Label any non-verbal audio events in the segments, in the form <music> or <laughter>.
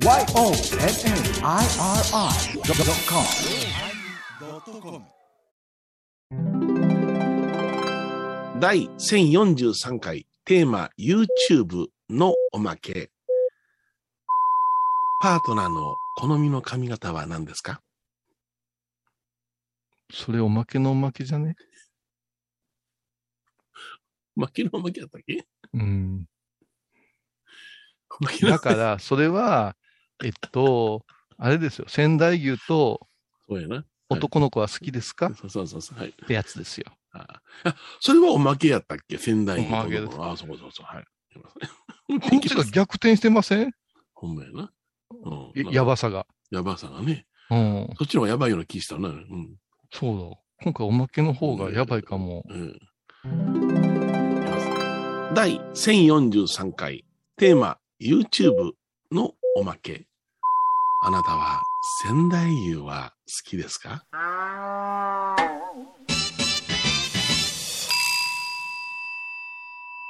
YONNIRI.com 第1043回テーマ YouTube のおまけ。パートナーの好みの髪型は何ですか？それおまけのおまけじゃね？おまけのおまけだったっけ？うん。おまけのだから、それは、えっと、あれですよ。仙台牛とそうやな。男の子は好きですか、そうそうそうそう。はい。ってやつですよ。ああそれはおまけやったっけ？仙台牛おまけですああ、そうそうそう。はい。<laughs> こっちが逆転してません？ほんまやな。うん。えやばさが。やばさがね。うん。そっちの方がやばいような気したな。うん。そうだ。今回おまけの方がやばいかも。うん。第1043回テーマ YouTube のおまけ。あなたは仙台牛は好きですか？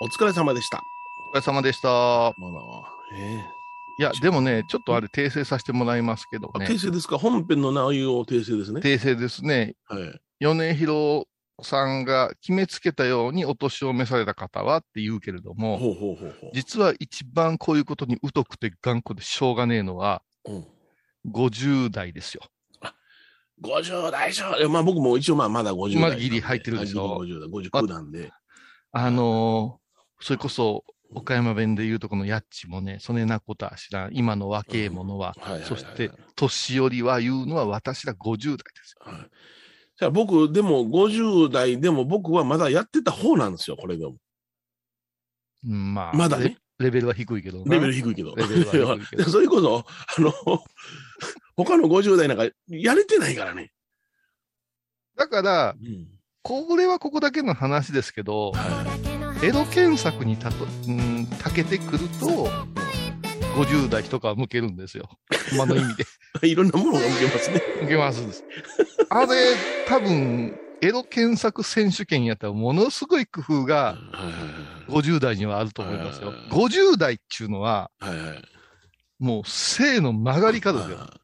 お疲れ様でした。お疲れ様でした。えいや、でもね、ちょっとあれ訂正させてもらいますけどあね。訂正ですか？本編の内容を訂正ですね。訂正ですね。はい。米広さんが決めつけたようにお年を召された方はって言うけれども、ほうほうほうほう。実は一番こういうことに疎くて頑固でしょうがねえのは、うん50代ですよ。50代でしょ。いやまあ僕も一応まあまだ50代。まあギリ入ってるでしょはいギリ50代、59なんで。あのーそれこそ、岡山弁で言うとこのやっちもね、そねなことは知らん。今の若え者は、そして、年寄りは言うのは私ら50代ですよ。はい。じゃあ僕、でも50代でも僕はまだやってた方なんですよ、これでも。うんまあ、まだねレ。レベルは低いけどなレベル低いけど。レベルは低いけど <laughs> それこそ、あの、他の50代なんかやれてないからね。だから、うん。これはここだけの話ですけど、エロ検索にたと、うん、たけてくると、50代とかは向けるんですよ。<laughs> 今の意味で。いろんなものが向けますね。向けます。あれ、多分、エロ検索選手権やったらものすごい工夫がはいはい50代にはあると思いますよはい。50代っていうのは。もう性の曲がり方ですよ。はいはい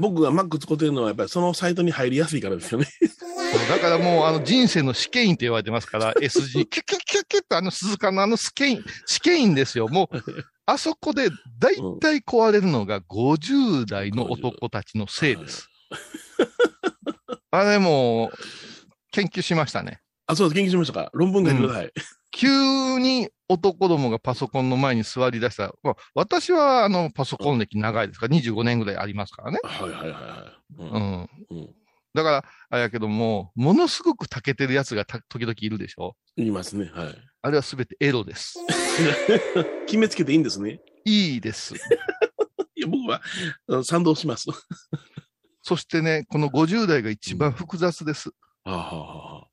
僕がマック使ってるのはやっぱりそのサイトに入りやすいからですよね。<laughs> だからもうあの人生の試験員って言われてますから、<laughs> S 字、キュキュキュキュッとあの鈴鹿のあの試験員、試験員ですよ。もう、<laughs> あそこで大体壊れるのが50代の男たちのせいです。あれもう、研究しましたね。あ、そうです。研究しましたか？論文書いてください。急に男どもがパソコンの前に座り出した。まあ、私はあのパソコン歴長いですか？ら、25年ぐらいありますからね。はいはいはいはい。ううんん。うん。だから、あれやけども、ものすごく長けてるやつがた時々いるでしょ？言いますね。はい。あれはすべてエロです。<laughs> 決めつけていいんですね？いいです。<laughs> いや、僕は賛同します。<laughs> そしてね、この50代が一番複雑です。はあ、はあはあ、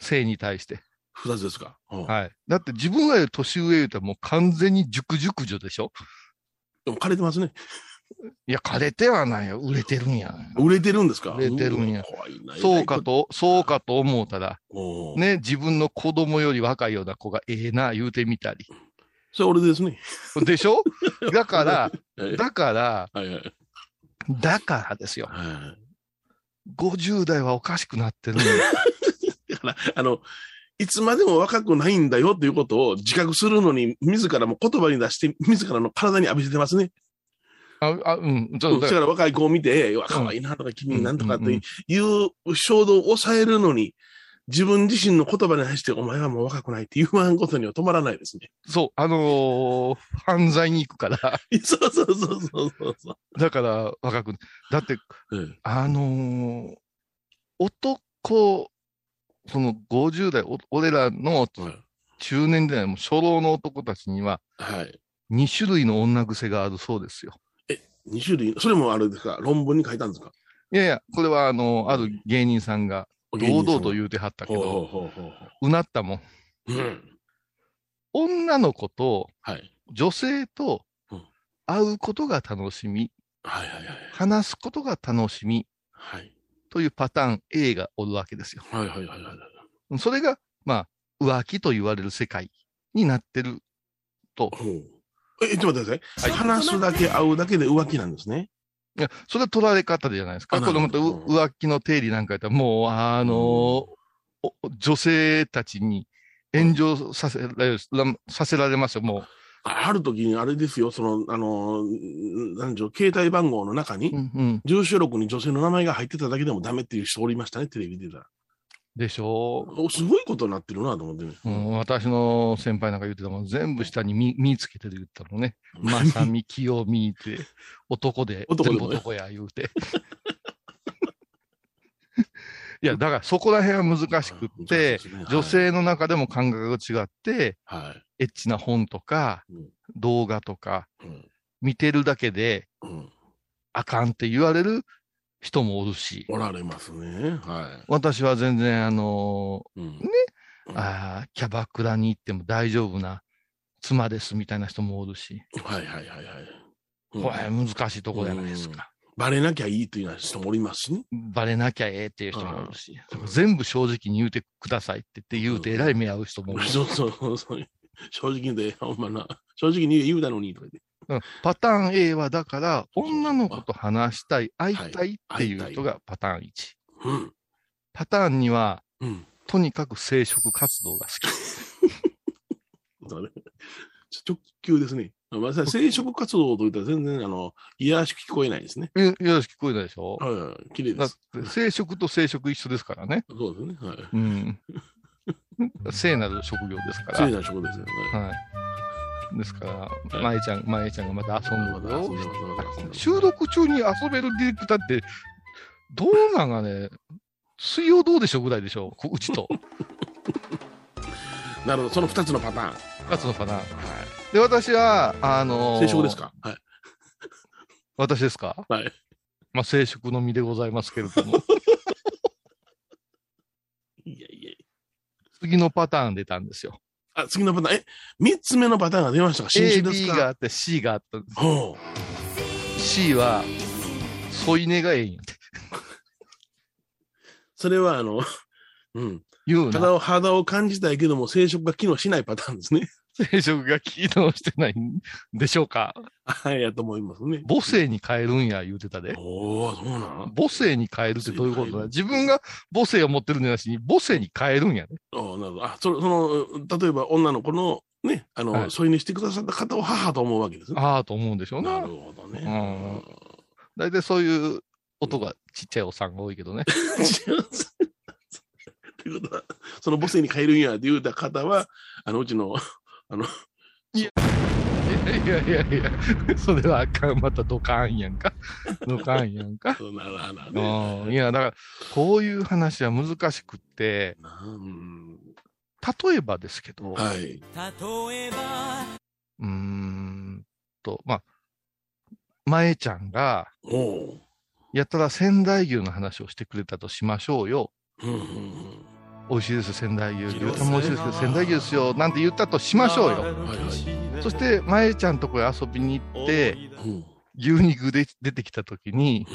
性に対して。複雑ですか？うんはい。だって自分が年上言うともう完全に熟熟女でしょ？でも枯れてますね。いや、枯れてはないよ。売れてるんや。売れてるんですか？売れてるんや。そうかと、そうかと思うたら。ね、自分の子供より若いような子がええな言うてみたり。それ俺ですね。でしょ？だから、は <laughs> いだから、はいはい。だからですよ。はい50代はおかしくなってるんだ <laughs> だから、あの、いつまでも若くないんだよということを自覚するのに、自らも言葉に出して、自らの体に浴びせてますね。あ、あ、うん。だから若い子を見て、うわ、可愛いなとか、君なんとかっていう衝動を抑えるのに、自分自身の言葉に対して、お前はもう若くないって言わんことには止まらないですね。そう、あのー犯罪に行くから、<laughs> そうそうそうそうそうそだから若く、だって、う。うんあのー男、その50代、お俺らのはい中年代も初老の男たちには、はい。2種類の女癖があるそうですよ。二種類、それもあれですか？論文に書いたんですか？いやいや、これはあの、ある芸人さんが堂々とう言うてはったけど、ほうなったもん。う。うん。女の子とはい。女性とうん会うことが楽しみ、はいはいはい。話すことが楽しみはい。というパターン A がおるわけですよ。はいはいはいはい。それが、まあ、浮気と言われる世界になってると。え、ちょっと待ってください。はい話すだけ、会うだけで浮気なんですね。いや、それは取られ方じゃないですか。あこた浮気の定理なんかやったら、もう、あの女性たちに炎上させられるさせられますよ、もあある時にあれですよ、その、あのー、なんでしょう、携帯番号の中にう。う、ん、うん。住所録に女性の名前が入ってただけでもダメっていう人おりましたね、テレビでたら。でしょ？おすごいことになってるなと思ってね。う。うん、私の先輩なんか言ってたもん、全部下に見見つけてる言ったのね。まさみ、きよみって、<laughs> 男で、男で男や言うて。<laughs> いや、だからそこら辺は難しくって、女、性の中でも感覚が違って、はい。エッチな本とかうん動画とかうん見てるだけでうん。あかんって言われる人もおるし、おられますね。は私は全然あのい。うん。ーあーキャバクラに行っても大丈夫な妻ですみたいな人もおるし、はいはいはいはい。うんこれ難しいとこじゃないですか。バレなきゃいいというような人もおりますしね。バレなきゃええっていう人もおるし、全部正直に言うてくださいって言って言うてえらい目合う人もおるし、そうそうそう。<laughs> 正直で、ほんまな。正直に言うだのにとか言って。うんパターン A はだから女の子と話したい、会いたいっていう人がパターン1。うん。パターン2は、うん。とにかく生殖活動が好き。直球ですね。まあ、生殖活動といったら全然、あの、いやらしく聞こえないですね。えよろしく聞こえないでしょ？はいはい。綺麗です。て生殖と生殖一緒ですからね。そうですね。はい。うん。<laughs> 聖なる職業ですから。綺麗な職ですよね。はい。ですから、はいまえちゃん、まえちゃんがまた遊んでる収録中に遊べるディレクターって、どうなんかね、水曜どうでしょうぐらいでしょう、こうちと。<laughs> なるほど。その二つのパターン。は二つのパターン。い。で、私は、あのー生殖ですか？はい。私ですか？はい。まあ、生殖の身でございますけれども、いやいや。次のパターン出たんですよ。あ、次のパターン。え、三つ目のパターンが出ましたか？新種です B かがあって C があったんです。ほ C は、添い寝がええんやってう。<laughs> それは、あの、うん。言うな。肌を、肌を感じたいけども、生殖が機能しないパターンですね。生殖が機能してないんでしょうか？はい、やと思いますね。母性に変えるんや言うてたで。おおそうなの母性に変えるってどういうことだ？自分が母性を持ってるんじゃなしに母性に変えるんやね。ああ、なるほど。あ、その、その、例えば女の子の、ね、あの、はい添い寝してくださった方を母と思うわけですね。ああと思うんでしょうななる。ほどね。大体そういう音がちっちゃいおっさんが多いけどね。<laughs> という <laughs> ことは、その母性に変えるんやって言うた方は、あの、うちの、あの、いやいやいやいや、<laughs> それはあかん。またドカーンやんか。<laughs> ドカーンやんか。そうなるほどね。うんいや、だから、こういう話は難しくって、うん例えばですけど、はい。うーんと、まあ、まえちゃんが。やったら仙台牛の話をしてくれたとしましょうよ。うんうんうん。美味しいです、仙台牛。牛タンも美味しいですけど、仙台牛ですよ。なんて言ったとしましょうよ。はいはい。そして、まえちゃんとこへ遊びに行って、うん。牛肉で出てきたときに、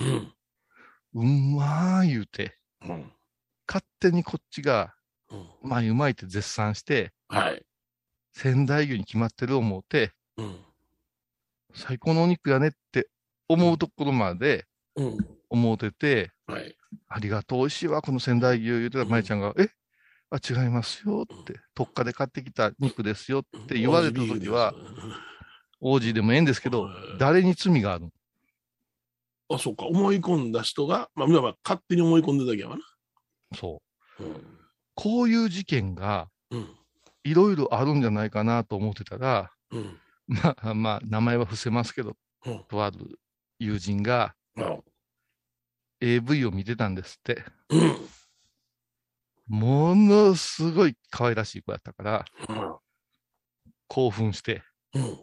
うん。うまー言うて、うん。勝手にこっちが、うん。うまいうまいって絶賛して、はい。仙台牛に決まってる思うて、うん。最高のお肉やねって思うところまでうん。思うてて、はい。ありがとう、美味しいわ、この仙台牛言うてたまえちゃんが、えあ、違いますよって、特価で買ってきた肉ですよって言われたときは、王子でもええんですけど、誰に罪があるの？あ、そうか。思い込んだ人が、まあ、いわば勝手に思い込んでただけやわな。そう。うん。こういう事件がうん。いろいろあるんじゃないかなと思ってたら、うん。まあ、まあ、名前は伏せますけど、うん。とある友人があ AV を見てたんですって。うん。ものすごい可愛らしい子やったから、興奮して、うん。うん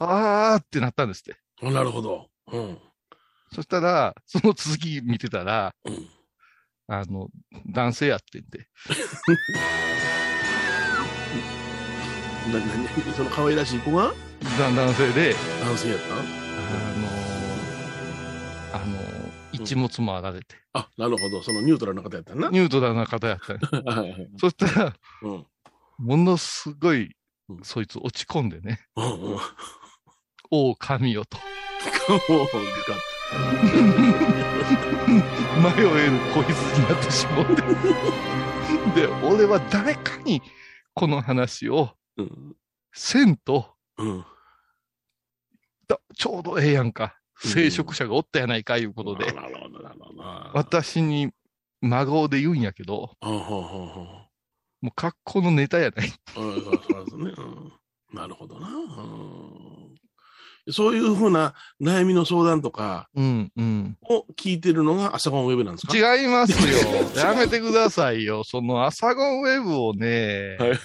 あーってなったんですって。うん。なるほど。うん。そしたら、その続き見てたら、うん。あの、男性やってんで。<laughs> な、な、その可愛らしい子が？だ男性で、男性やった？あのー、あのー、一物もあられて、あ、なるほど。そのニュートラルな方やったな。ニュートラルな方やったんですはいそしたら、うん。ものすごいうんそいつ落ち込んでね、うんうん。おう神よと。迷える子羊になってしまって。で、俺は誰かにこの話をうん。せんと、うん。だちょうどええやんか。聖職者がおったやないかいうことで。私に孫で言うんやけど、もう格好のネタやない。なるほどな。うんそういうふうな悩みの相談とか。を聞いてるのが朝ゴンウェブなんですか？違いますよ。<laughs> やめてくださいよ。そのアサゴンウェブをね、はい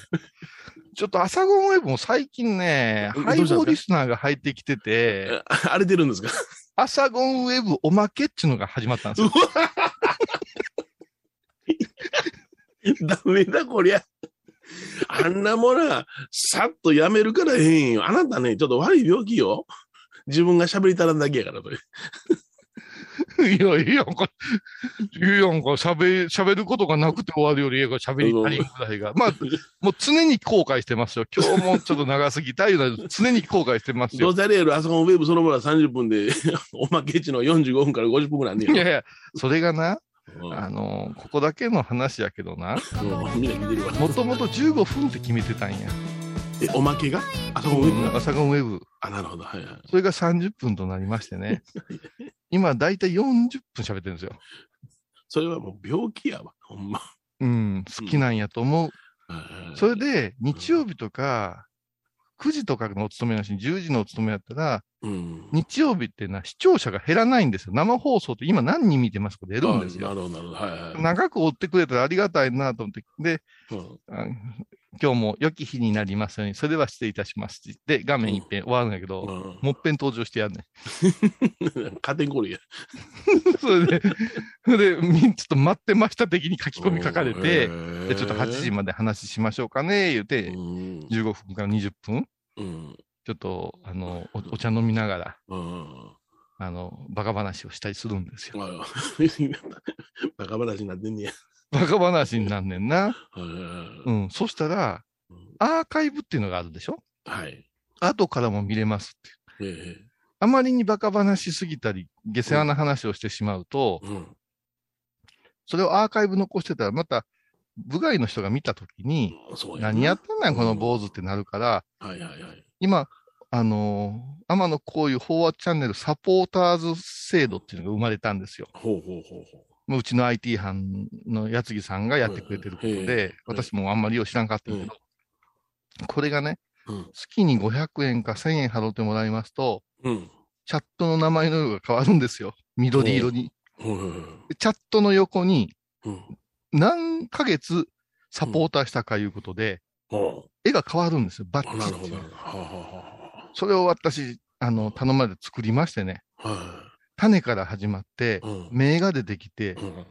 ちょっとアサゴンウェブも最近ね、どうハイしたんですか？ボーリスナーが入ってきてて、あ荒れてるんですか？アサゴンウェブおまけっちゅうのが始まったんですよ。<laughs> ダメだ、こりゃ。あんなものは、さっとやめるからええんよ。あなたね、ちょっと悪い病気よ。自分が喋り足らんだけやから、それ。いや、いいやんか。いいやんか。喋、喋ることがなくて終わるよりええから喋り足りんぐらいが。<laughs> まあ、もう常に後悔してますよ。今日もちょっと長すぎたいうのは常に後悔してますよ。どうせあれやろ、あそこのウェブそのものは30分で、<laughs> おまけ値の45分から50分ぐらいあんねやいやいや、それがな、ろ。あの、ここだけの話やけどな。もともと15分って決めてたんや。え、おまけが？あそこのウェブ？が朝ゴンウェブ。あ、なるほど。はいはい。それが30分となりましてね。<laughs> 今、だいたい40分喋ってるんですよ。それはもう病気やわ、ほんま。うん、好きなんやと思う。それで、で、日曜日とか、9時とかのお勤めなしに10時のお勤めやったら、うん。日曜日ってな、視聴者が減らないんですよ。生放送って今何人見てますか出るんですよ。あなるほど、なるほど。はいはい。長く追ってくれたらありがたいなと思って。で、うんあ今日も良き日になりますように、それでは失礼いたします。で、画面一遍終わるんだけど、うんもっぺん登場してやんねカテ <laughs> ゴリーや。ん。<laughs> それで、それで、ちょっと待ってました的に書き込み書かれて、で、ちょっと8時まで話しましょうかね、言うて、うん。15分から20分、うん。ちょっと、あの、おお茶飲みながら、うん。あの、バカ話をしたりするんですよ。あ <laughs> バカ話になってんねや。バカ話になんねんな。はいうん。そしたら、うんアーカイブっていうのがあるでしょ？はい。後からも見れますって。ええ。あまりにバカ話しすぎたり、下世話な話をしてしまうと、うん。それをアーカイブ残してたら、また、部外の人が見たときに、そうやな何やってんねん、この坊主ってなるから、はいはいはい。今、あのー天野こういう飽和チャンネルサポーターズ制度っていうのが生まれたんですよ。ほうほうほうほもううちの IT 班のやつぎさんがやってくれてることで、私もあんまりよう知らんかったけど、これがね。月に500円か1000円払ってもらいますと、うん。チャットの名前の色が変わるんですよ。緑色に。チャットの横に。何ヶ月サポーターしたかいうことで、ほ絵が変わるんですよ。バッチリそれを私、あの、頼まれて作りましてね。は種から始まって。芽が出てきて、うん。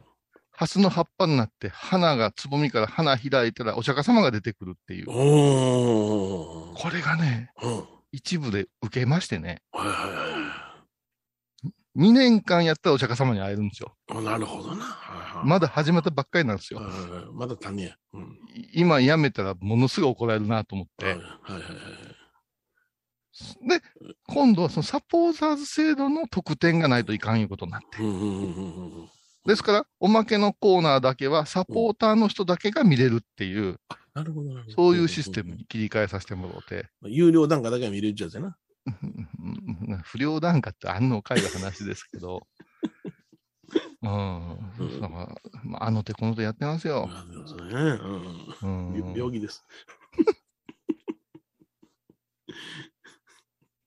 ハスの葉っぱになって、花が、つぼみから花開いたら、お釈迦様が出てくるっていう。これがね、うん。はい一部で受けましてね、はいは2年間やったらお釈迦様に会えるんですよ。い。なるほどな。はいはいまだ始まったばっかりなんですよ。はいはいはいまだ種や。うん。い今やめたらものすごい怒られるなと思って。はいはいはいはい。で、今度はそのサポーターズ制度の特典がないといかんいうことになって。ですから、おまけのコーナーだけはサポーターの人だけが見れるっていう、なるほどなるほど。そういうシステムに切り替えさせてもらって、有料単価だけは見れるっちゃうやつやな。うん不良檀家ってあんのかいの話ですけど、<laughs> うん、だからまああの手この手やってますよ。なるほどね。うん。うん、病気です。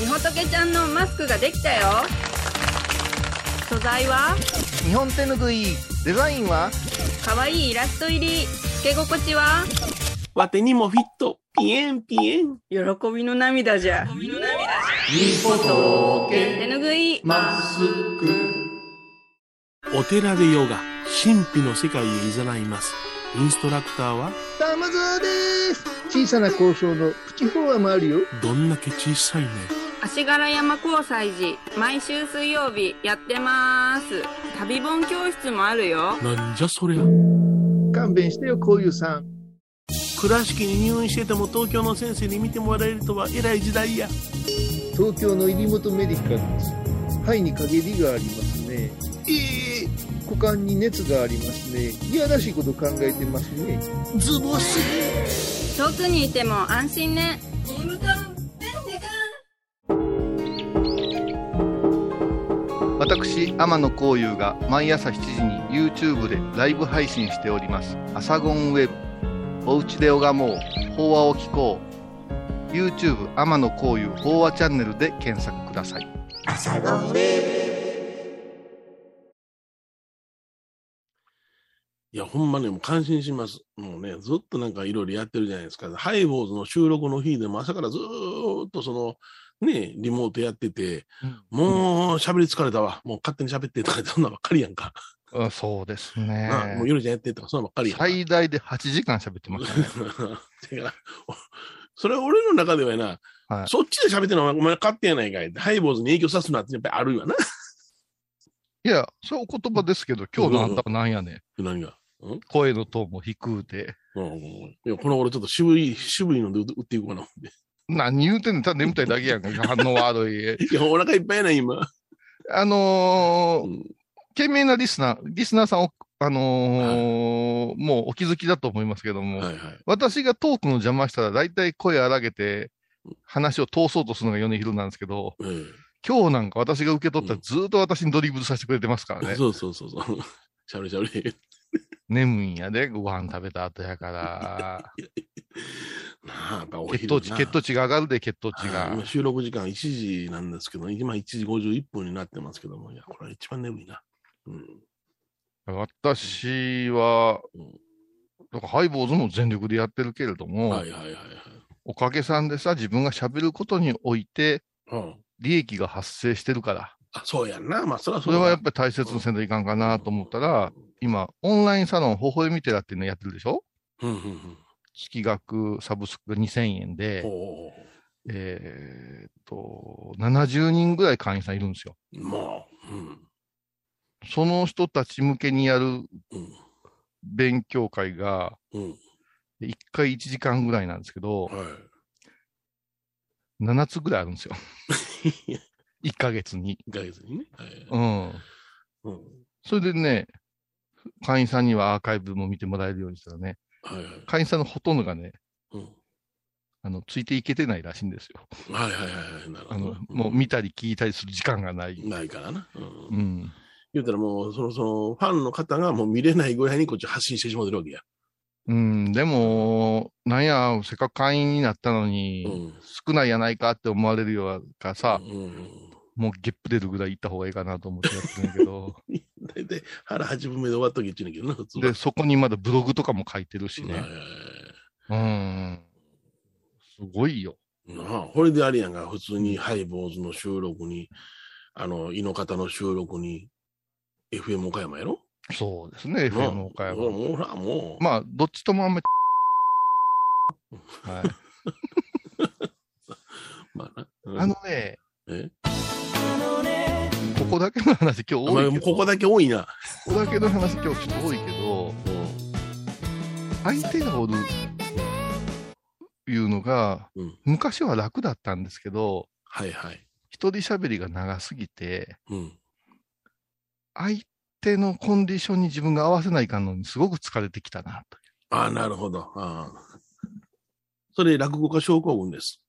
みほとけちゃんのマスクができたよ素材は？日本手ぬぐい、デザインは？かわいいイラスト入りつけ心地は？わてにもフィット。ピエンピエン。喜びの涙じゃ。みほと手ぬぐい。マスク。お寺でヨガ、神秘の世界へ誘います。インストラクターは、玉沢です小さな交渉のプチフォアもあるよどんだけ小さいね。足柄山交際時、毎週水曜日やってます。旅本教室もあるよ。なんじゃそりゃ。勘弁してよこういうさん倉敷に入院してても東京の先生に見てもらえるとは偉い時代や。東京の入元メディカルです肺に陰りがありますねええ股間に熱がありますねいやらしいこと考えてますねズボス。遠くにいても安心ね。私天野幸雄が毎朝7時に YouTube でライブ配信しております「アサゴンウェブ」「おうちで拝もう法話を聞こう」YouTube 天野幸雄法話チャンネルで検索くださいいや、ほんまね、もう感心します。もうね、ずっとなんかいろいろやってるじゃないですか。ハイボーズの収録の日でも朝からずーっとその、ね、リモートやってて、もう喋り疲れたわ。もう勝手に喋ってとかそんなんばっかりやんか。あそうですねなあもう夜ちゃんやってとかそんなんばっかりやんか。最大で8時間喋ってましたね <laughs> だかそれは俺の中ではな、はいそっちで喋ってるのはお前勝手やないかい。ハイボーズに影響さすなってやっぱりあるよな。いやそれお言葉ですけど今日のあんたは何やねん何が？声のトーンも低うてうんうんいや、この俺ちょっと渋い、渋いので売っていこうかな。何言うてんねんただ眠たいだけやんか <laughs> 反応悪いいや、お腹いっぱいやな、今。あのーうん懸命なリスナー、リスナーさんお、あのーもうお気づきだと思いますけども、はいはい。私がトークの邪魔したら、大体声荒げて、話を通そうとするのが米広なんですけど、え今日なんか私が受け取ったらずーっと私にドリブルさせてくれてますからえね。そうそうそうそう。<laughs> しゃべりしゃべり。眠いんやで、ご飯食べた後やから。な <laughs> あ、血昼糖値、血糖値が上がるで、血糖値がはい今。収録時間1時なんですけど、今1時51分になってますけども、いや、これは一番眠いな。うん。私は、うんだからハイボーズも全力でやってるけれども、はいはいはいはい。おかげさんでさ、自分が喋ることにおいて、うん。利益が発生してるから、あ、そうやんな。まあ、それはそれはやっぱり大切にせんといかんかなと思ったら、今、オンラインサロン、微笑み寺っていうのやってるでしょ？うんうんうん。月額サブスクが2000円で、おえーっと、70人ぐらい会員さんいるんですよ。ーまあ、うん。その人たち向けにやるうん。勉強会が、うん。1回1時間ぐらいなんですけど、は7つぐらいあるんですよ。い。1ヶ月に。1ヶ月にね。はい。うん。うん。それでね、会員さんにはアーカイブも見てもらえるようにしたらね、はいはい。会員さんのほとんどがね、うん。あの、ついていけてないらしいんですよ。はいはいはいはい。なるほどあの、もう見たり聞いたりする時間がない。ないからな。うんうん。言うたらもう、その、その、ファンの方がもう見れないぐらいにこっち発信してしまってるわけや。うん、でも、なんや、せっかく会員になったのに、うん。少ないやないかって思われるようかさ、うん。もうゲップ出るぐらい行った方がいいかなと思ってやってるんやけど、<laughs> 大体腹八分目で終わっときって言うんだけどな、普通は。で、そこにまだブログとかも書いてるしね。うん。すごいよ。なあ、これであれやんが、普通にハイボーズの収録に、あの、井の方の収録に、FM 岡山やろ？そうですね、なあ FM 岡山。もう、もうほら、もう、まあ、どっちともあんまり、<laughs> はい。まあな。うんあのね、え？ここだけの話今日多いけど、ここだけ多いな。ここだけの話今日ちょっと多いけど、うん相手がおるいうのが、うん昔は楽だったんですけど、はいはい。一人喋りが長すぎて、うん。相手のコンディションに自分が合わせないかんのにすごく疲れてきたなと。ああ、なるほど。ああ。それ、落語家症候群です。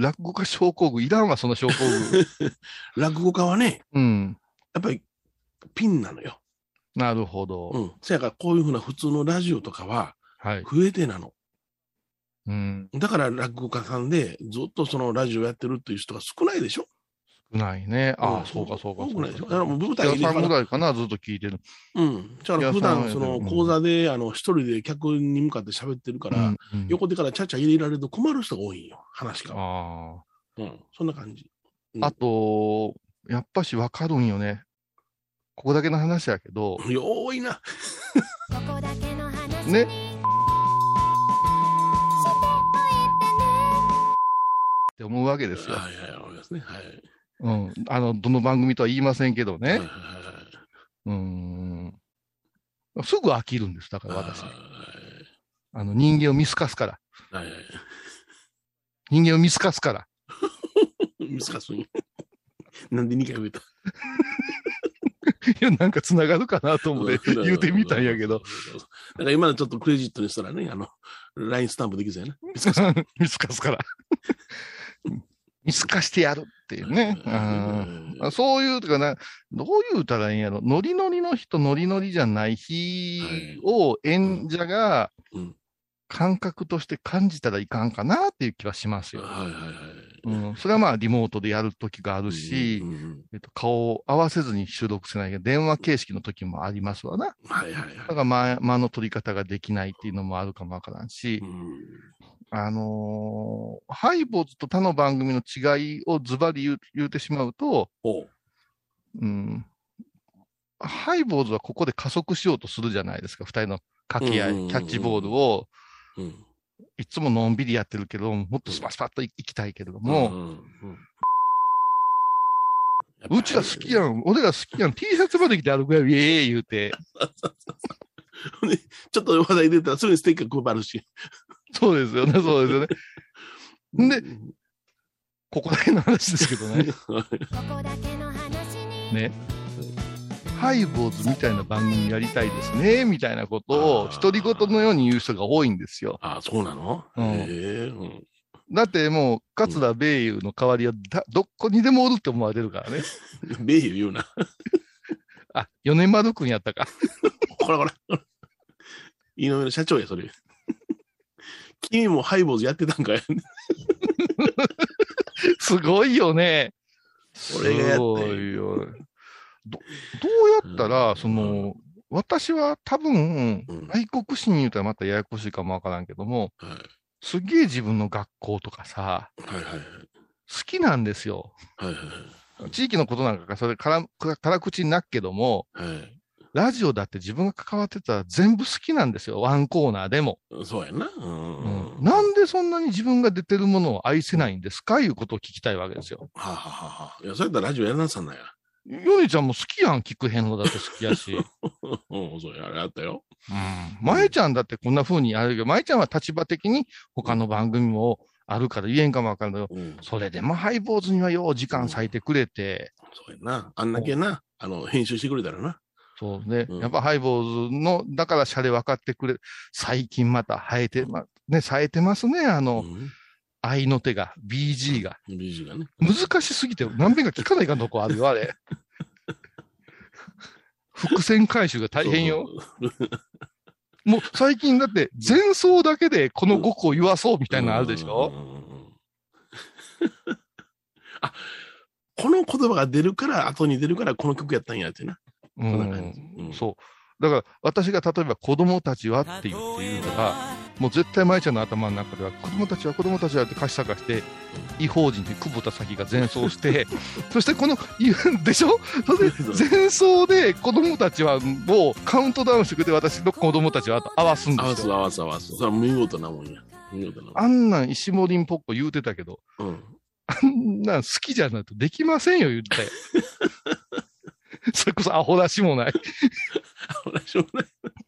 落語家症候群、いらんわ、その症候群。<laughs> 落語家はね、うん。やっぱり、ピンなのよ。なるほど。うん。せやから、こういうふうな普通のラジオとかは、はい。増えてなの。うん。だから、落語家さんで、ずっとそのラジオやってるっていう人が少ないでしょ？ないね。ああ、んそうか、そうか、多そうか。くないでしょあの舞いやさんぐらいかな、ずっと聞いてる。うん。だから普段、さそのうん講座で、あの、一人で客に向かって喋ってるから、横手からちゃちゃ入れられると困る人が多いんよ。話が。あうん。そんな感じ。あと、やっぱしわかるんよね。ここだけの話やけど、よーいな。ね。って思うわけですよ。はいはい、思いますね。はい。うん。あの、どの番組とは言いませんけどねうん。すぐ飽きるんです。だから私。はいあの、人間を見透かすから。人間を見透かすから。<laughs> 見つかすなんで2回増えた？いや、なんか繋がるかなと思って言うてみたんやけど。。だから今のちょっとクレジットにしたらね、あの、ラインスタンプできそうやな。見つかす。<laughs> 見透かすから。見透かしてやるっていうね。うんうんそういう、とかな、どう言うたらいいんやろ。ノリノリの日とノリノリじゃない日を演者がうん感覚として感じたらいかんかなっていう気はしますよ。はいはいはい。うん、それはまあリモートでやる時があるし、うんうんえっと、顔を合わせずに収録せないけど、電話形式の時もありますわな。うんはいはい。はだから間間の取り方ができないっていうのもあるかもわからんし。い。う、ん。あのーハイボーズと他の番組の違いをズバリ言う言うてしまうと、おう。うん、ハイボーズはここで加速しようとするじゃないですか、二人の掛け合い、キャッチボールを、うん。いつものんびりやってるけど、もっとスパスパッと行きたいけれども、んんうちら好きやん、俺ら好きやん、T シャツまで着て歩くやん、イエーイ言うて、ちょっと話題出たらすぐにステッカー配るし。そうですよね、そうですよね。でうん。ここだけの話ですけどね。ね。ハイボーズみたいな番組やりたいですね、みたいなことを、独り言のように言う人が多いんですよ。あ、そうなの？うんへえうんだってもう、桂米友の代わりはだ、どこにでもおるって思われるからね。ベイユ言うな。<laughs> あ、米丸くんやったか。<laughs> こらこら。井上の社長や、それ。<laughs> 君もハイボーズやってたんかい。すごいよね。俺がやっすごいよ。ど、どうやったら、その、私は多分うん、愛国心言うたらまたややこしいかもわからんけども、はいすっげえ自分の学校とかさ、はいはいはい。好きなんですよ。はいはい地域のことなんかがそれから、から辛口になっけども、はい。ラジオだって自分が関わってたら全部好きなんですよ。ワンコーナーでも。はい。そうやな。うん。うんなんでそんなに自分が出てるものを愛せないんですかいうことを聞きたいわけですよ。はあ、はあはあ、いや、そうやったらラジオやらなさんなんや。ヨネちゃんも好きやん、聞くへんのだって好きやし。<laughs> うん、そうや、あれあったよ。うん。まえちゃんだってこんな風にやるけど、まえちゃんは立場的に他の番組もあるから言えんかもわかんないけど、うん。それでもハイボーズにはよう時間割いてくれて、そうやな。あんだけな、あの、編集してくれたらな。そうね。うんやっぱハイボーズの、だからシャレ分かってくれ、最近また生えて、ま、ね、冴えてますね、あの、うん。愛の手が、BG が。BG がね。難しすぎて何遍か聞かないかんとこあるよ、あれ。<laughs> 伏線回収が大変よ。もう最近だって前奏だけでこの語句を言わそうみたいなのあるでしうんょあ、この言葉が出るから、後に出るから、この曲やったんやってな。うそう。だから私が例えば子供たちはって言って言うのが、もう絶対舞ちゃんの頭の中では子供たちは子供たちはって歌詞探して、異邦人で久保田咲が前奏して、<laughs> そしてこの、言うんでしょ？それで前奏で子供たちはもうカウントダウンしてくれて私の子供たちは合わすんですよ。す合わす合わす。それは見事なもんや。あんなん石森んぽっこ言うてたけど、うん。あんなん好きじゃないとできませんよ、言ったよ。<laughs> <laughs> それこそアホらしもない。私もね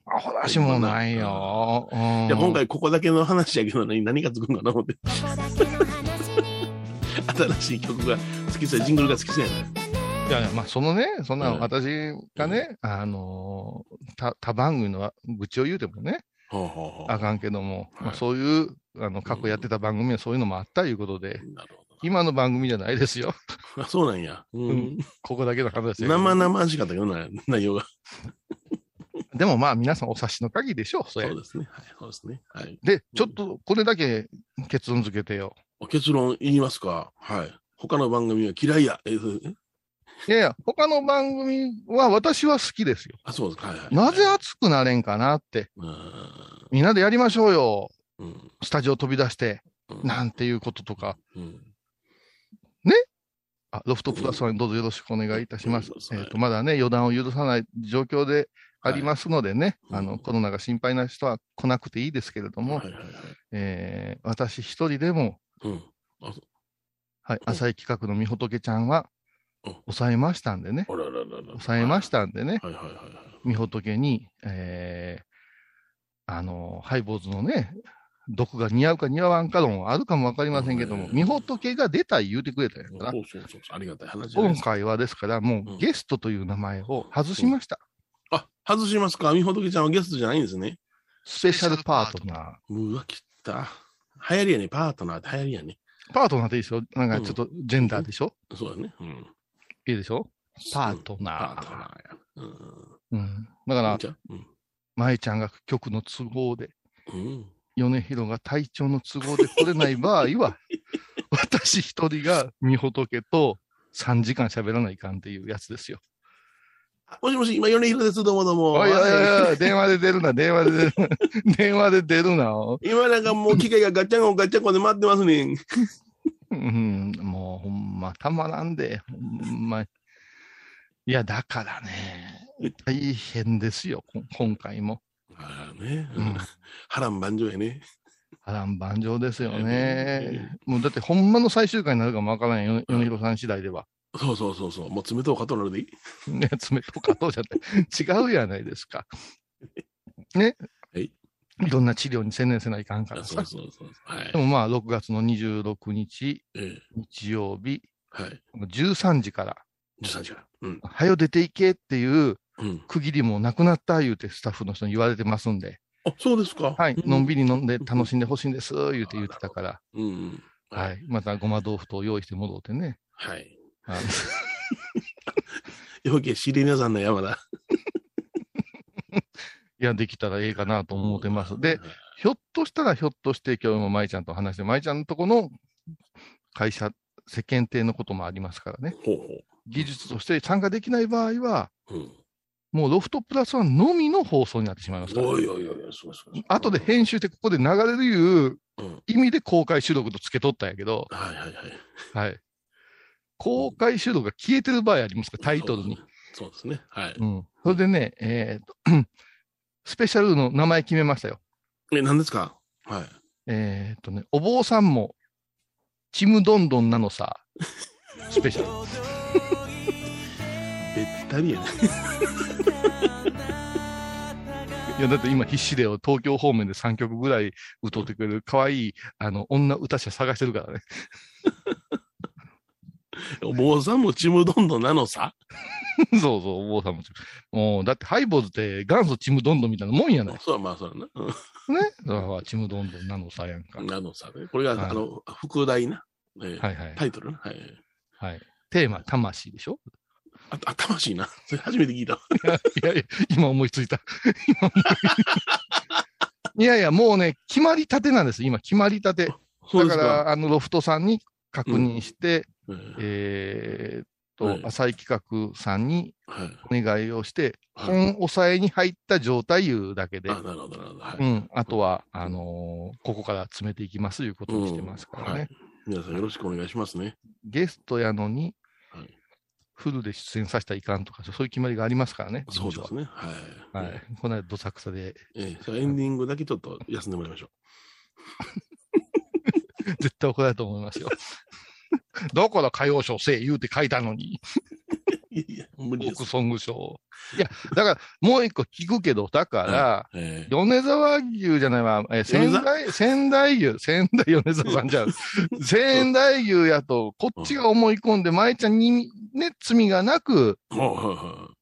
アホらしもないよ。うんいや、今回ここだけの話やけど何、何がつくんかな思って。新しい曲が好きそうや、ジングルが好きそうやな。いやいや、まあ、そのね、そんなうん私がね、あのー他、他番組の愚痴を言うてもね、ほうほうほうあかんけども、まあ、はいそういう、あの、過去やってた番組はそういうのもあったいうことで、なるほ今の番組じゃないですよ。ど。<laughs> あ、そうなんや。ううんん。ここだけの話です生々しかったけどな、内容が。<laughs> でもまあ、皆さんお察しの限りでしょう、それそう。ですね。はい、そうですね。はい。で、ちょっとこれだけ結論付けてよ。結論言いますかはい。他の番組は嫌いや。えそうえいやいや、他の番組は私は好きですよ。あ、そうですか。はいはい。なぜ熱くなれんかなって。うんみんなでやりましょうよ。うんスタジオ飛び出して、うんなんていうこととか。うんあ、ロフトプラスワンにどうぞよろしくお願いいたします。うん。えっ、と、まだね、予断を許さない状況でありますのでね、はい。あの、コロナが心配な人は来なくていいですけれども、はいはいはい。えー私一人でも、はい、浅い企画のみほとけちゃんはうん、抑えましたんでね、あらららら。抑えましたんでね、はいはいはいはい。みほとけに、えーあの、ハイボーズのね、毒が似合うか似合わんか論はあるかもわかりませんけども、うんみほとけが出たい言うてくれたんやからそ、うそうそうそう。ありがたい話じゃないですか。今回はですから、もうんうゲストという名前を外しました。あ、外しますか？みほとけちゃんはゲストじゃないんですね。スペシャルパートナうわ、切った。流行りやね。パートナーって流行りやね。ー。パートナーでいいでしょ？なんかちょっとジェンダーでしょ、そうだね。うん。いいでしょ？パートナーパートナーや。うん。うん。だから、じゃあうん。舞ちゃんが局の都合で、うん。米広が体調の都合で来れない場合は、<laughs> 私一人がみほとけと3時間喋らないかんっていうやつですよ。もしもし、今、米広です。どうもどうも。おいおいはいおいおい、電話で出るな、電話で出るな、<laughs> 電話で出るな。今なんかもう機械がガッチャンコガッチャンコで待ってますね。うん、もうほんまたまらんで、ほんま。いや、だからね、大変ですよ、こ今回も。ああね。ううんん。波乱万丈やね。波乱万丈ですようね。もうだってほんまの最終回になるかもわからないよ、米広さん次第では。そうそうそうそう。もう冷とうかとなるでいい？ね、爪とかどうじゃって、違うやないですか。<laughs> ね。はいいろんな治療に専念せないかんからさそう。そうそう。はいで。もまあ、6月の26日、ええ。日曜日、はい。13時から、13時から。うん。はよ出ていけっていううん。区切りもなくなった言うてスタッフの人に言われてますんで、あ、そうですか。はい、うんのんびり飲んで楽しんでほしいんです、言うて言ってたから、うんうん。は。い、またごま豆腐と用意して戻ってね。はい。あのよけ知りなさんの山田。<laughs> いや、できたらええかなと思ってます。で、、ひょっとしたらひょっとして今日も舞ちゃんと話して、舞ちゃんのとこの会社、世間体のこともありますからね。ほうほ技術として参加できない場合は、う。うん。もうロフトプラスワンのみの放送になってしまいますから、おいおいおいおい、すごいすごい。後で編集してここで流れるいううん。意味で公開収録と付け取ったんやけど、はいはいはい。はい。公開収録が消えてる場合ありますか、タイトルに。そうですね。はい。うん。それでね、えーと、スペシャルの名前決めましたよ。え、何ですか？はい。えーとね、お坊さんも、ちむどんどんなのさ、スペシャル。<laughs> べったりやね。<laughs> いや、だって今必死でよ、東京方面で3曲ぐらい歌ってくれる可愛い、あの、女歌者探してるからね。お坊さんもちむどんどんなのさ？<laughs> そうそう、お坊さんも。もう、だってハイボーズって元祖ちむどんどんみたいなもんやない。そう、まあそうやな。うんね？だから、ちむどんどんなのさやんか。なのさね。これが、はいあの、副題な。えーはいはい。タイトルな。はい。はい。テーマ、魂でしょ？あ、あ魂な。<laughs> それ初めて聞いた。いやいや、今思いついた。いいやいや、もうね、決まりたてなんです。今、決まりたて。だから、あの、ロフトさんに確認して、えーえーっと、はい浅井企画さんにはい。お願いをして、はい本押さえに入った状態いうだけで、あ。はい。うん、あとは、あのーここから詰めていきますいうことにしてますからね。うんはい皆さんよろしくお願いしますね。ゲストやのに、はいフルで出演させたらいかんとか、そういう決まりがありますからね。そうですね。はい。は。はい。この間、どさくさで、えー、じゃあエンディングだけちょっと休んでもらいましょ <laughs> 絶対怒られると思いますよ。だから歌謡賞せえ言うて書いたのに、う。いや無理です。フォークソング賞。いや、だから、もう一個聞くけど、だから、えー米沢牛じゃないわ、え仙台、仙台牛、仙台米沢さんじゃん。<laughs> 仙台牛やと、こっちが思い込んで、舞ちゃんにね、罪がなく、ほうほうほう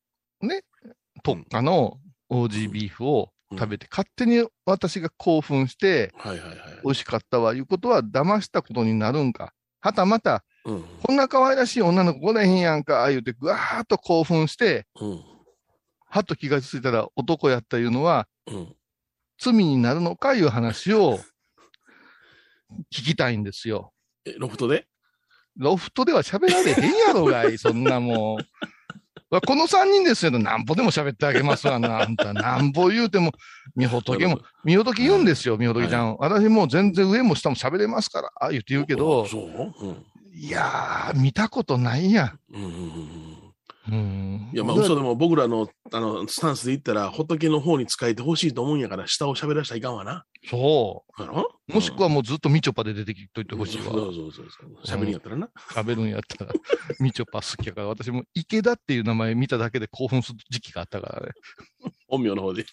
特化のオージービーフを食べて、勝手に私が興奮して、はいはいはい。美味しかったわ、いうことは騙したことになるんか。はたまた、うん。こんな可愛らしい女の子来れへんやんか、言うて、ぐわーっと興奮して、うん。はっと気がついたら男やったいうのは、うん。罪になるのかいう話を <laughs> 聞きたいんですよ。え、ロフトで？ロフトでは喋られへんやろがい、<laughs> そんなもう。この三人ですよ、なんぼでも喋ってあげますわな、あんた。なんぼ言うても、みほとけも、みほとけ言うんですよ、みほとけちゃん。私もう全然上も下も喋れますから、あ言って言うけど、そう？うん。いやー、見たことないやん。うんうん。いや、まあ、嘘でも僕らの、あの、スタンスで言ったら、仏の方に使えてほしいと思うんやから、下を喋らしたらいかんわな。そう。もしくはもうずっとみちょぱで出てきといてほしいわ。そうそうそうそう。喋りんやったらな。喋るんやったら、<laughs> みちょぱ好きやから、私も池田っていう名前見ただけで興奮する時期があったからね。<laughs> 本名の方で。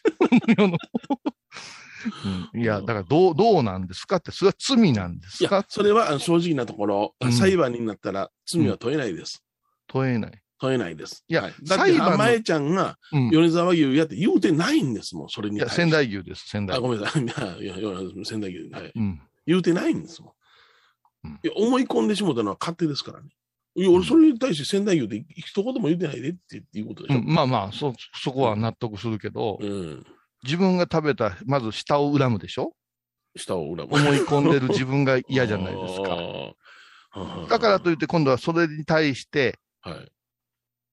うんいや、だからどう、どうなんですかって、それは罪なんでいやすか、それはあの正直なところ、うん裁判になったら罪は問えないです。問えない。問えないです。いやはいだって、裁判の浜江ちゃんがうん。米沢牛やって言うてないんですもん、それにいや。仙台牛です、仙台あ、牛。ごめんなさい。いや、いや、仙台牛。はい。うん。言うてないんですもん。うんいや、思い込んでしもたのは勝手ですからね。いや、俺それに対して仙台牛って一言も言ってないでっていうことでしょ。うん、まあまあ、そ、そこは納得するけど、うん。自分が食べた、まず舌を恨むでしょ？下を裏も。思い込んでる自分が嫌じゃないですか。かだからといって今度はそれに対して、はい。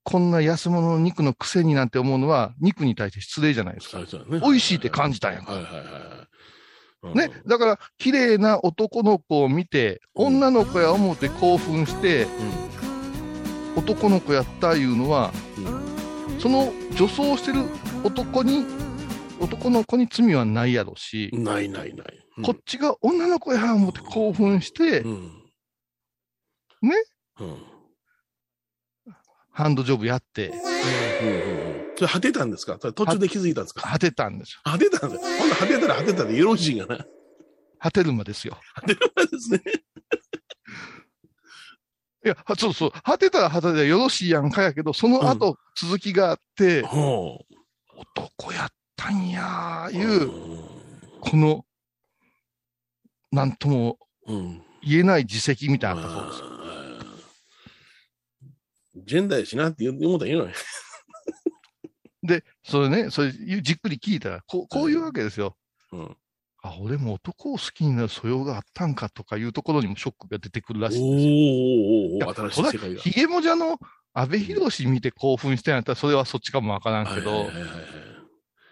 こんな安物の肉の癖になんて思うのは、肉に対して失礼じゃないですか。ね美味しいって感じたんやんかね。だから、綺麗な男の子を見て、女の子や思って興奮して、男の子やったいうのは、その女装してる男に、男の子に罪はないやろし、うん。ないないない。うんこっちが女の子や思って興奮して、うん。ね？うん。うんハンドジョブやって、うんうんそれ果てたんですか？それ途中で気づいたんですか？果てたんですよ。果てたんですよ。ほんなら果てたら果てたでよろしいんがな。果てるまですよ。果てるまでですね。いや、はそうそう、果てたら果てたらよろしいやんかやけど、その後、続きがあって、ほ男やったんや。いう、この、なんとも。言えない自責みたいなのあったそうですよ。ジェンダーやしなって言う思ったらいいのに。で、それね、それじっくり聞いたら、こうこういうわけですよ。うん。あ、俺も男を好きになる素養があったんかとかいうところにもショックが出てくるらしいんですよ。おーおーおー新しい世界が。ヒゲモジャの安倍博士見て興奮してんやったら、それはそっちかもわからんけどはいはい、はいはいはい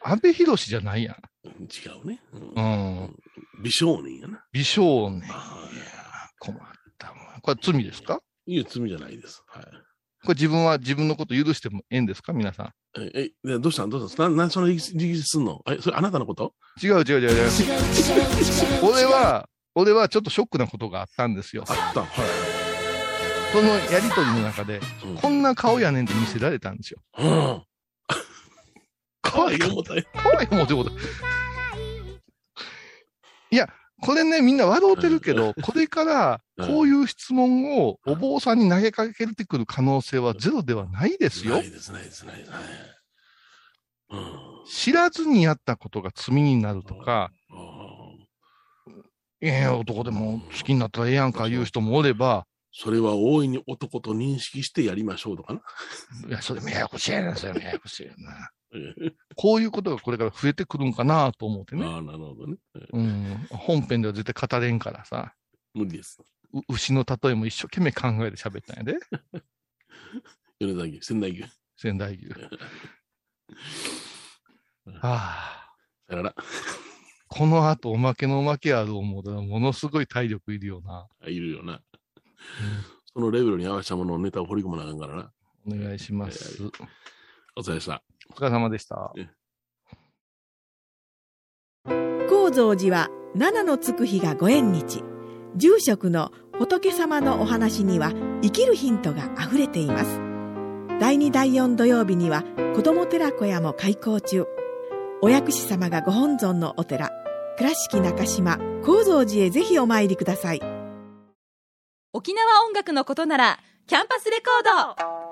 安倍博士じゃないやん。違うね。ううんん。美少年やな。美少年。いやあ困ったもん。これ罪ですか？いや、罪じゃないです。はい。これ自分は自分のこと許してもええんですか？皆さん。え、え、でどうしたん？どうしたん？な、な、その力士すんの？え、それあなたのこと？違う違う違う違う。俺は、俺はちょっとショックなことがあったんですよ。あった。はい。そのやりとりの中で、うんこんな顔やねんって見せられたんですよ。うん。可愛い思ったよ。可愛いもんってこと。いや、これね、みんな笑うてるけど、これから、こういう質問をお坊さんに投げかけてくる可能性はゼロではないですよない。です、ないです、ないです。知らずにやったことが罪になるとか、いやいや、男でも好きになったらええやんか言う人もおれば、それは大いに男と認識してやりましょうとかな。いや、それもややこしいな、それもややこしいな。え <laughs> こういうことがこれから増えてくるんかなと思ってね。ああ、なるほどね。えうん。本編では絶対語れんからさ、無理です。う牛の例えも一生懸命考えて喋ったんやで。<laughs> 米沢牛、仙台牛。仙台牛。<laughs> ああ、さよなら。この後おまけのおまけある思うたらものすごい体力いるよな。あいるよな。そのレベルに合わせたものをネタを掘り込まなあかんからな。お願いします。お疲れ様でした。お疲れ様でした。高蔵寺は七のつく日がご縁日。住職の仏様のお話には生きるヒントがあふれています。第2第4土曜日には子ども寺小屋も開校中。お薬師様がご本尊のお寺。倉敷中島・高蔵寺へぜひお参りください。沖縄音楽のことならキャンパスレコード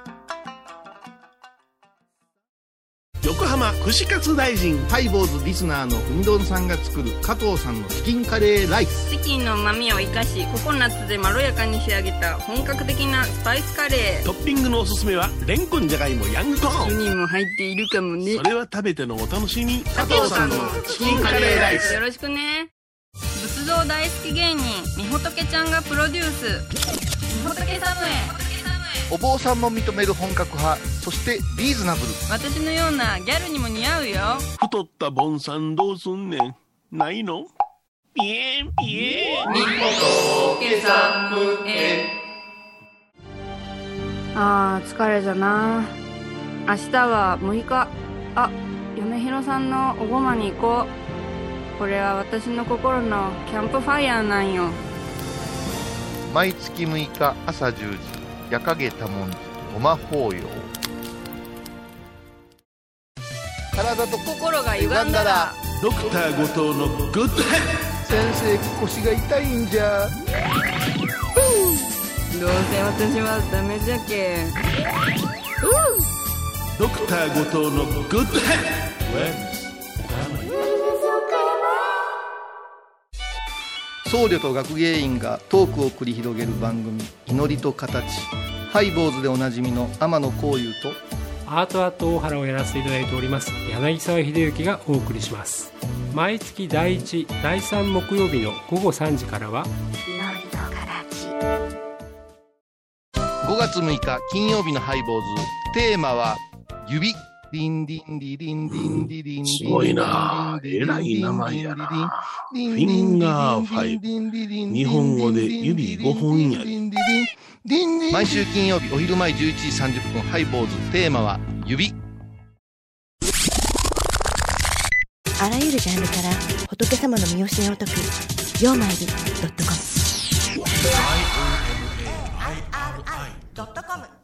横浜串カツ大臣ハイボーズリスナーのうみどんさんが作る加藤さんのチキンカレーライスチキンの旨味を生かしココナッツでまろやかに仕上げた本格的なスパイスカレー。トッピングのおすすめはレンコンじゃがいもヤングコーン人も入っているかもね。それは食べてのお楽しみ。加藤さんのチキンカレーライス。よろしくね。仏像大好き芸人みほとけちゃんがプロデュース。みほとけサムへお坊さんも認める本格派そしてリーズナブル。私のようなギャルにも似合うよ。太ったボンさんどうすんねん。ないの？ピエンピエン。あー疲れじゃな。明日は6日。あ嫁ひろさんのおごまに行こう。これは私の心のキャンプファイヤーなんよ。毎月6日朝10時夜影多文字ごま法要。体と心が歪んだら。ドクター後藤のグッドヘッ先生腰が痛いんじゃ。どうせ私はダメじゃけドクター後藤のグッドヘッ僧侶と学芸員がトークを繰り広げる番組「祈りと形」ハイボーズでおなじみの天野幸雄とアートアート大原をやらせていただいております柳沢秀幸がお送りします。毎月第1第3木曜日の午後3時からは5月6日金曜日のハイボーズ。テーマは「指」リンリンリリンリンリリンすごいな。えらい名前やな。フィンガーファイブ。日本語で指5本やり毎週金曜日お昼前11時30分ハイボーズ。テーマは「指」あらゆるジャンルから仏様の身教えを解く「曜マイルドットコム」ドットコム